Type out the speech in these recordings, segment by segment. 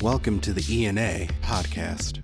Welcome to the ENA podcast.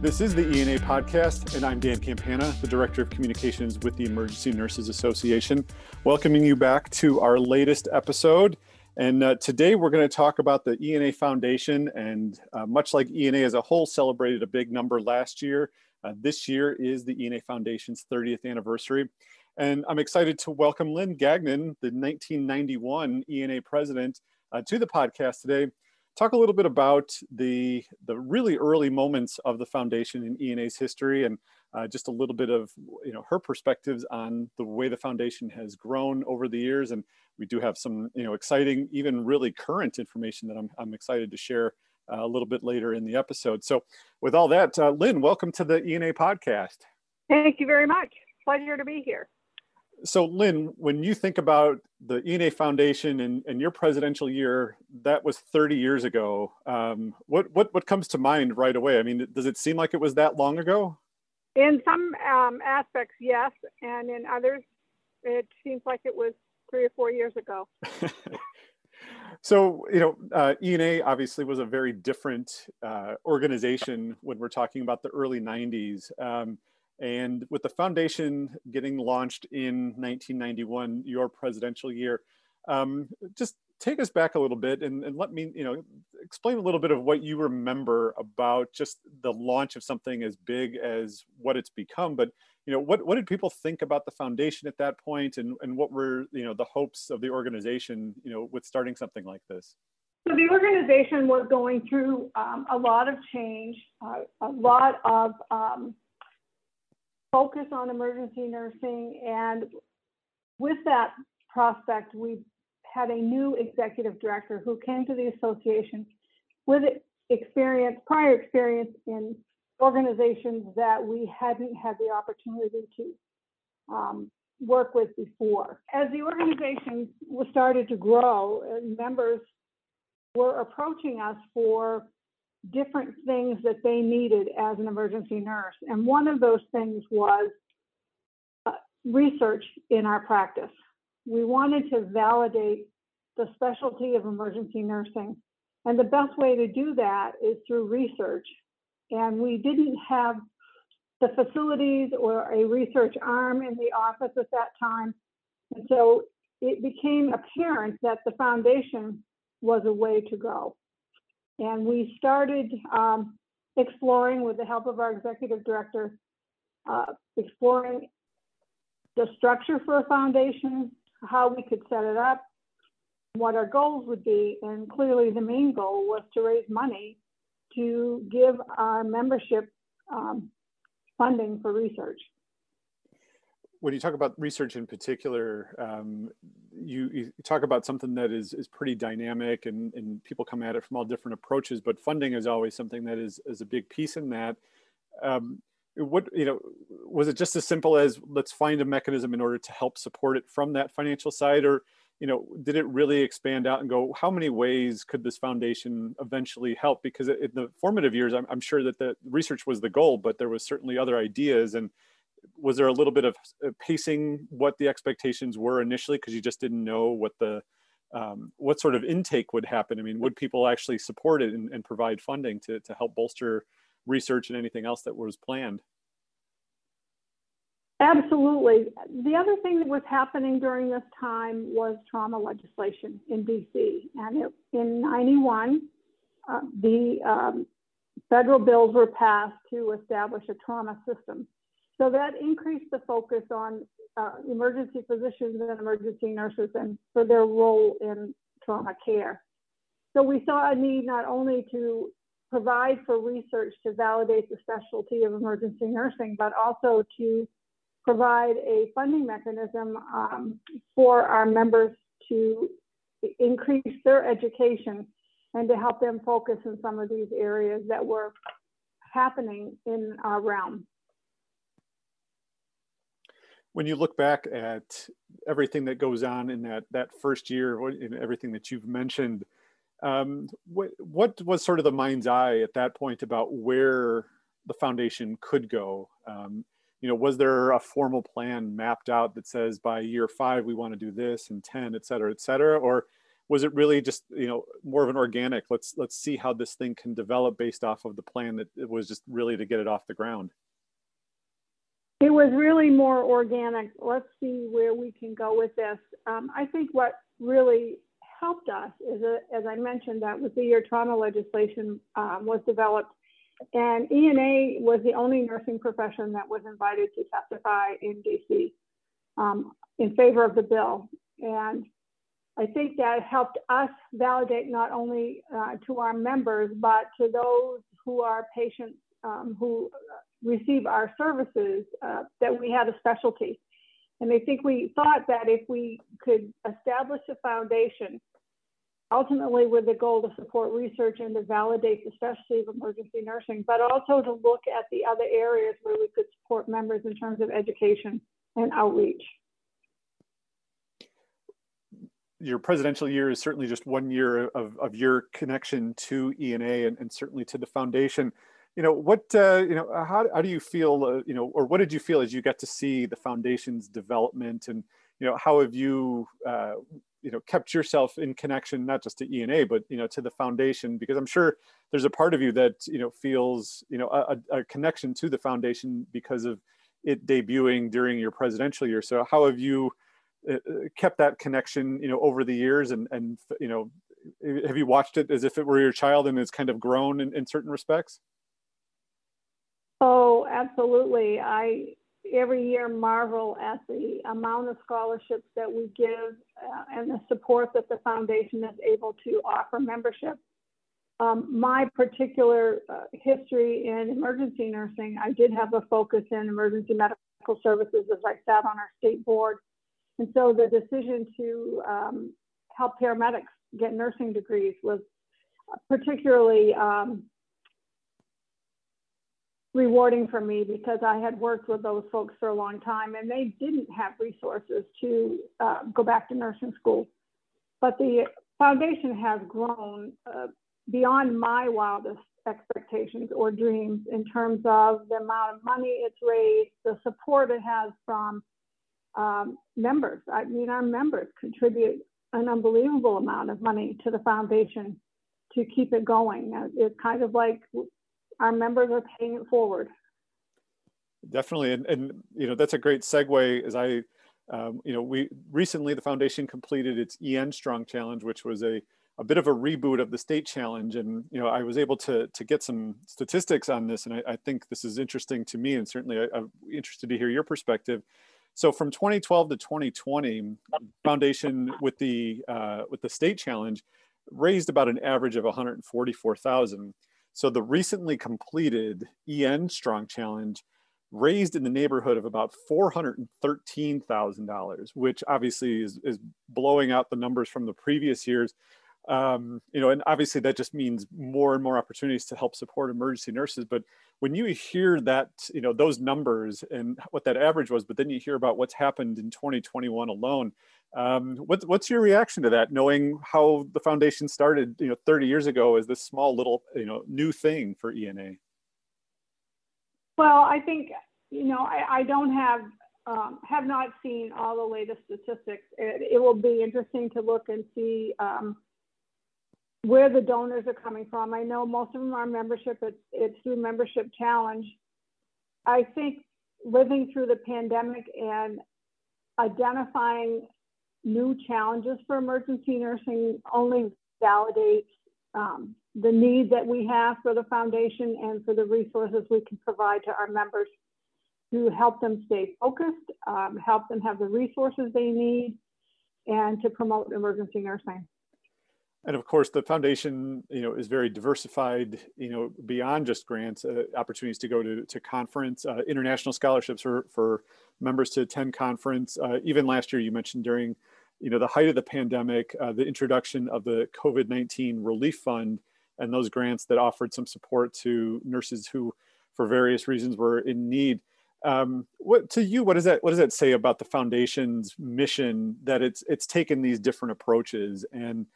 This is the ENA podcast, and I'm Dan Campana, the Director of Communications with the Emergency Nurses Association, welcoming you back to our latest episode. And uh, today we're going to talk about the ENA Foundation. And uh, much like ENA as a whole celebrated a big number last year, uh, this year is the ENA Foundation's 30th anniversary. And I'm excited to welcome Lynn Gagnon, the 1991 ENA president, uh, to the podcast today talk a little bit about the the really early moments of the foundation in ENA's history and uh, just a little bit of you know her perspectives on the way the foundation has grown over the years and we do have some you know exciting even really current information that I'm, I'm excited to share a little bit later in the episode. So with all that uh, Lynn welcome to the ENA podcast. Thank you very much. Pleasure to be here. So lynn when you think about the ena foundation and, and your presidential year that was 30 years ago. Um, what, what, what comes to mind right away? I mean does it seem like it was that long ago? In some um, aspects yes. And in others it seems like it was three or four years ago so you know uh, ena obviously was a very different uh, organization when we're talking about the early 90s um, and with the foundation getting launched in 1991, your presidential year, um, just take us back a little bit and, and, let me, you know, explain a little bit of what you remember about just the launch of something as big as what it's become. But, you know, what, what did people think about the foundation at that point and, and what were, you know, the hopes of the organization, you know, with starting something like this? So the organization was going through um, a lot of change, uh, a lot of um, focus on emergency nursing. And with that prospect, we had a new executive director who came to the association with experience, prior experience in organizations that we hadn't had the opportunity to um, work with before. As the organization was started to grow, members were approaching us for different things that they needed as an emergency nurse. And one of those things was uh, research in our practice. We wanted to validate the specialty of emergency nursing. And the best way to do that is through research. And we didn't have the facilities or a research arm in the office at that time. And so it became apparent that the foundation was a way to go. And we started um, exploring, with the help of our executive director, uh, exploring the structure for a foundation, how we could set it up, what our goals would be. And clearly, the main goal was to raise money to give our membership um, funding for research when you talk about research in particular, um, you, you, talk about something that is, is pretty dynamic and, and people come at it from all different approaches, but funding is always something that is, is a big piece in that. Um, what, you know, was it just as simple as let's find a mechanism in order to help support it from that financial side or, you know, did it really expand out and go, how many ways could this foundation eventually help? Because in the formative years, I'm, I'm sure that the research was the goal, but there was certainly other ideas and was there a little bit of uh, pacing what the expectations were initially because you just didn't know what the um, what sort of intake would happen? I mean, would people actually support it and, and, provide funding to, to help bolster research and anything else that was planned? Absolutely. The other thing that was happening during this time was trauma legislation in DC. And it, in 91, uh, the um, federal bills were passed to establish a trauma system. So that increased the focus on uh, emergency physicians and emergency nurses and for their role in trauma care. So we saw a need not only to provide for research to validate the specialty of emergency nursing, but also to provide a funding mechanism um, for our members to increase their education and to help them focus in some of these areas that were happening in our realm when you look back at everything that goes on in that that first year and everything that you've mentioned um, what what was sort of the mind's eye at that point about where the foundation could go? Um, you know, was there a formal plan mapped out that says by year five we want to do this and 10, et cetera, et cetera? Or was it really just, you know, more of an organic, let's let's see how this thing can develop based off of the plan that it was just really to get it off the ground? It was really more organic. Let's see where we can go with this. Um, I think what really helped us is, a, as I mentioned, that was the year trauma legislation um, was developed and ENA was the only nursing profession that was invited to testify in DC um, in favor of the bill. And I think that helped us validate not only uh, to our members, but to those who are patients um, who receive our services uh, that we had a specialty. And I think we thought that if we could establish a foundation ultimately with the goal to support research and to validate the specialty of emergency nursing, but also to look at the other areas where we could support members in terms of education and outreach. Your presidential year is certainly just one year of, of your connection to ENA and, and certainly to the foundation. You know, what, uh, you know, how, how do you feel, uh, you know, or what did you feel as you got to see the foundation's development and, you know, how have you uh, you know kept yourself in connection not just to ENA but you know to the foundation because I'm sure there's a part of you that you know feels you know a, a connection to the foundation because of it debuting during your presidential year. So how have you uh, uh, kept that connection you know over the years and and you know have you watched it as if it were your child and it's kind of grown in, in certain respects? Oh, absolutely. I every year marvel at the amount of scholarships that we give uh, and the support that the foundation is able to offer membership. Um, my particular uh, history in emergency nursing, I did have a focus in emergency medical services as I sat on our state board. And so the decision to um, help paramedics get nursing degrees was particularly um, rewarding for me because I had worked with those folks for a long time and they didn't have resources to uh, go back to nursing school. But the foundation has grown uh, beyond my wildest expectations or dreams in terms of the amount of money it's raised, the support it has from um, members. I mean, our members contribute an unbelievable amount of money to the foundation to keep it going. It's kind of like our members are paying it forward. Definitely, and, and you know that's a great segue. As I, um, you know, we recently the foundation completed its EN Strong Challenge, which was a a bit of a reboot of the state challenge, and you know I was able to to get some statistics on this, and I, I think this is interesting to me, and certainly I, I'm interested to hear your perspective. So from 2012 to 2020, foundation with the uh, with the state challenge raised about an average of 144,000. So the recently completed EN Strong Challenge raised in the neighborhood of about $413,000, which obviously is, is blowing out the numbers from the previous years. Um, you know, and obviously that just means more and more opportunities to help support emergency nurses. But when you hear that, you know, those numbers and what that average was, but then you hear about what's happened in 2021 alone, um, what, what's your reaction to that, knowing how the foundation started, you know, 30 years ago as this small little, you know, new thing for ENA? Well, I think, you know, I, I don't have um, have not seen all the latest statistics. It, it, will be interesting to look and see um, where the donors are coming from. I know most of them are membership. It's, it's through membership challenge. I think living through the pandemic and identifying new challenges for emergency nursing only validates um, the need that we have for the foundation and for the resources we can provide to our members to help them stay focused, um, help them have the resources they need, and to promote emergency nursing. And of course, the foundation, you know, is very diversified. You know, beyond just grants, uh, opportunities to go to to conference, uh, international scholarships for for members to attend conference. Uh, even last year, you mentioned during you know, the height of the pandemic, uh, the introduction of the COVID-19 relief fund and those grants that offered some support to nurses who, for various reasons, were in need. Um, what to you? What does that What does that say about the foundation's mission that it's it's taken these different approaches and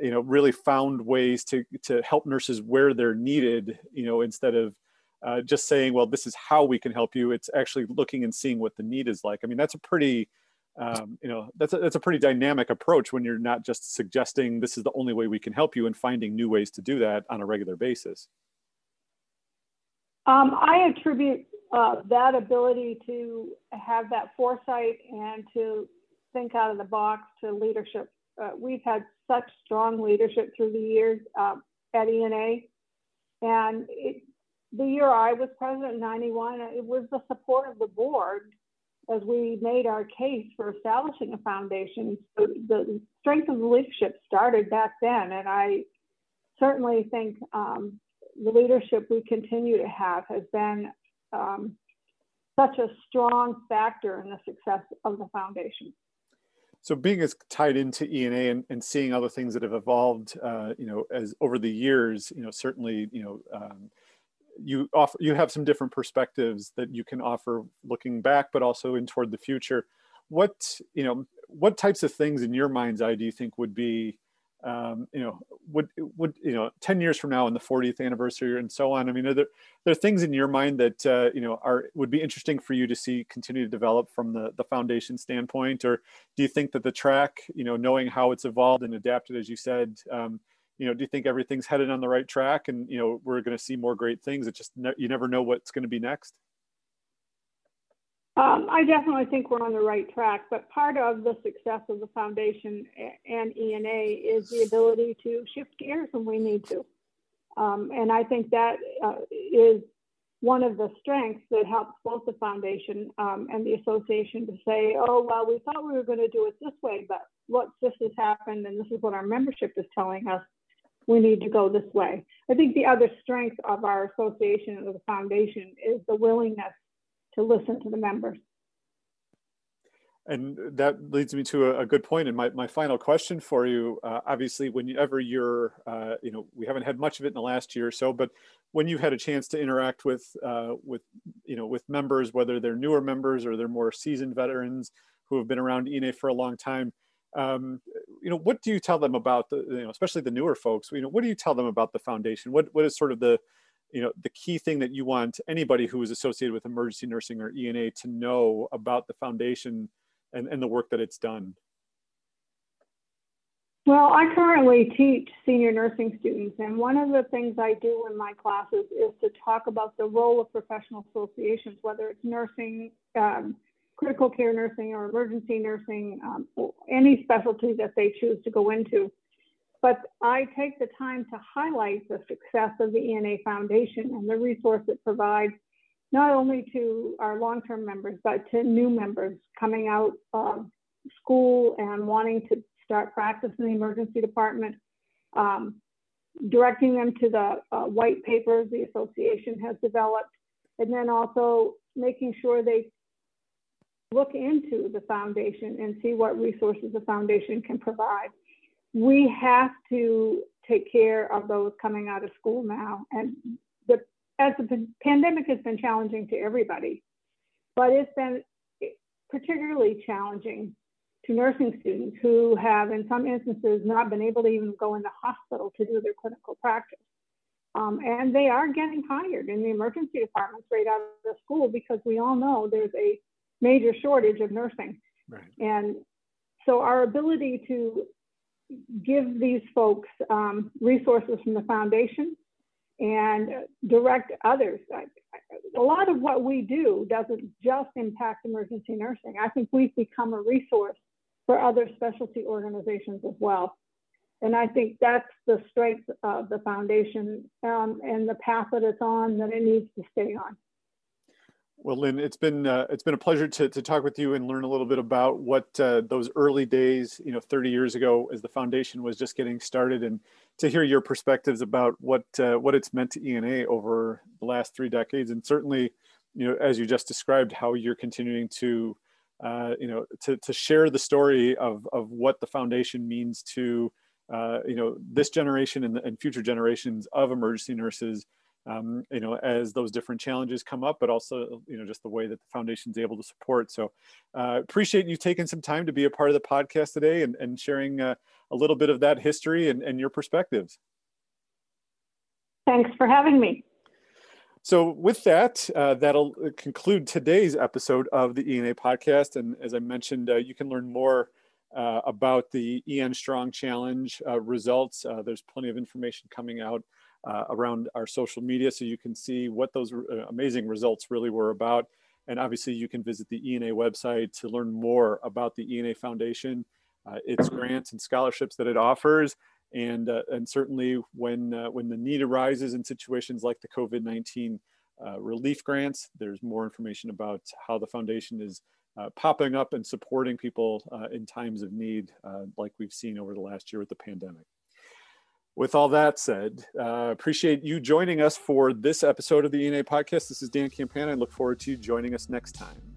you know really found ways to to help nurses where they're needed. You know, instead of uh, just saying, well, this is how we can help you. It's actually looking and seeing what the need is like. I mean, that's a pretty, um, you know, that's a, that's a pretty dynamic approach when you're not just suggesting this is the only way we can help you and finding new ways to do that on a regular basis. Um, I attribute uh, that ability to have that foresight and to think out of the box to leadership. Uh, we've had such strong leadership through the years uh, at ENA, and it, the year I was president in 91, it was the support of the board as we made our case for establishing a foundation. So the strength of the leadership started back then, and I certainly think um, the leadership we continue to have has been um, such a strong factor in the success of the foundation. So being as tied into ENA and, and seeing other things that have evolved, uh, you know, as over the years, you know, certainly, you know, um, you offer you have some different perspectives that you can offer looking back, but also in toward the future. What you know, what types of things in your mind's eye do you think would be um, you know, would would you know, ten years from now, and the 40th anniversary, and so on. I mean, are there there are things in your mind that uh, you know are would be interesting for you to see continue to develop from the the foundation standpoint, or do you think that the track, you know, knowing how it's evolved and adapted, as you said, um, you know, do you think everything's headed on the right track, and you know, we're going to see more great things? It just ne- you never know what's going to be next. Um, I definitely think we're on the right track, but part of the success of the foundation and ENA is the ability to shift gears when we need to. Um, and I think that uh, is one of the strengths that helps both the foundation um, and the association to say, oh, well, we thought we were going to do it this way, but what this has happened and this is what our membership is telling us, we need to go this way. I think the other strength of our association and the foundation is the willingness to listen to the members. And that leads me to a, good point. And my, my final question for you, uh, obviously, whenever you're, uh, you know, we haven't had much of it in the last year or so, but when you've had a chance to interact with, uh, with, you know, with members, whether they're newer members or they're more seasoned veterans who have been around ENA for a long time, um, you know, what do you tell them about the, you know, especially the newer folks? You know, what do you tell them about the foundation? What, what is sort of the, you know the key thing that you want anybody who is associated with emergency nursing or ena to know about the foundation and, and the work that it's done? Well i currently teach senior nursing students and one of the things i do in my classes is to talk about the role of professional associations whether it's nursing um, critical care nursing or emergency nursing um, any specialty that they choose to go into but I take the time to highlight the success of the ENA Foundation and the resource it provides not only to our long-term members, but to new members coming out of school and wanting to start practice in the emergency department, um, directing them to the uh, white papers the association has developed, and then also making sure they look into the foundation and see what resources the foundation can provide we have to take care of those coming out of school now. And the, as the pandemic has been challenging to everybody, but it's been particularly challenging to nursing students who have, in some instances, not been able to even go in the hospital to do their clinical practice. Um, and they are getting hired in the emergency departments right out of the school because we all know there's a major shortage of nursing. Right. And so our ability to give these folks um, resources from the foundation and direct others. A lot of what we do doesn't just impact emergency nursing. I think we've become a resource for other specialty organizations as well. And I think that's the strength of the foundation um, and the path that it's on that it needs to stay on. Well, Lynn, it's been uh, it's been a pleasure to, to talk with you and learn a little bit about what uh, those early days, you know, 30 years ago, as the foundation was just getting started, and to hear your perspectives about what uh, what it's meant to ENA over the last three decades, and certainly, you know, as you just described, how you're continuing to, uh, you know, to to share the story of of what the foundation means to, uh, you know, this generation and, and future generations of emergency nurses um, you know, as those different challenges come up, but also, you know, just the way that the foundation is able to support. So uh, appreciate you taking some time to be a part of the podcast today and, and sharing uh, a little bit of that history and, and your perspectives. Thanks for having me. So, with that, uh, that'll conclude today's episode of the ENA podcast. And as I mentioned, uh, you can learn more uh, about the EN Strong Challenge uh, results. Uh, there's plenty of information coming out uh, around our social media so you can see what those amazing results really were about. And obviously, you can visit the ENA website to learn more about the ENA Foundation, its grants and scholarships that it offers, and uh, and certainly when uh, when the need arises in situations like the COVID-19 uh, relief grants, there's more information about how the foundation is uh, popping up and supporting people uh, in times of need, uh, like we've seen over the last year with the pandemic. With all that said, uh, appreciate you joining us for this episode of the ENA podcast. This is Dan Campana. I look forward to you joining us next time.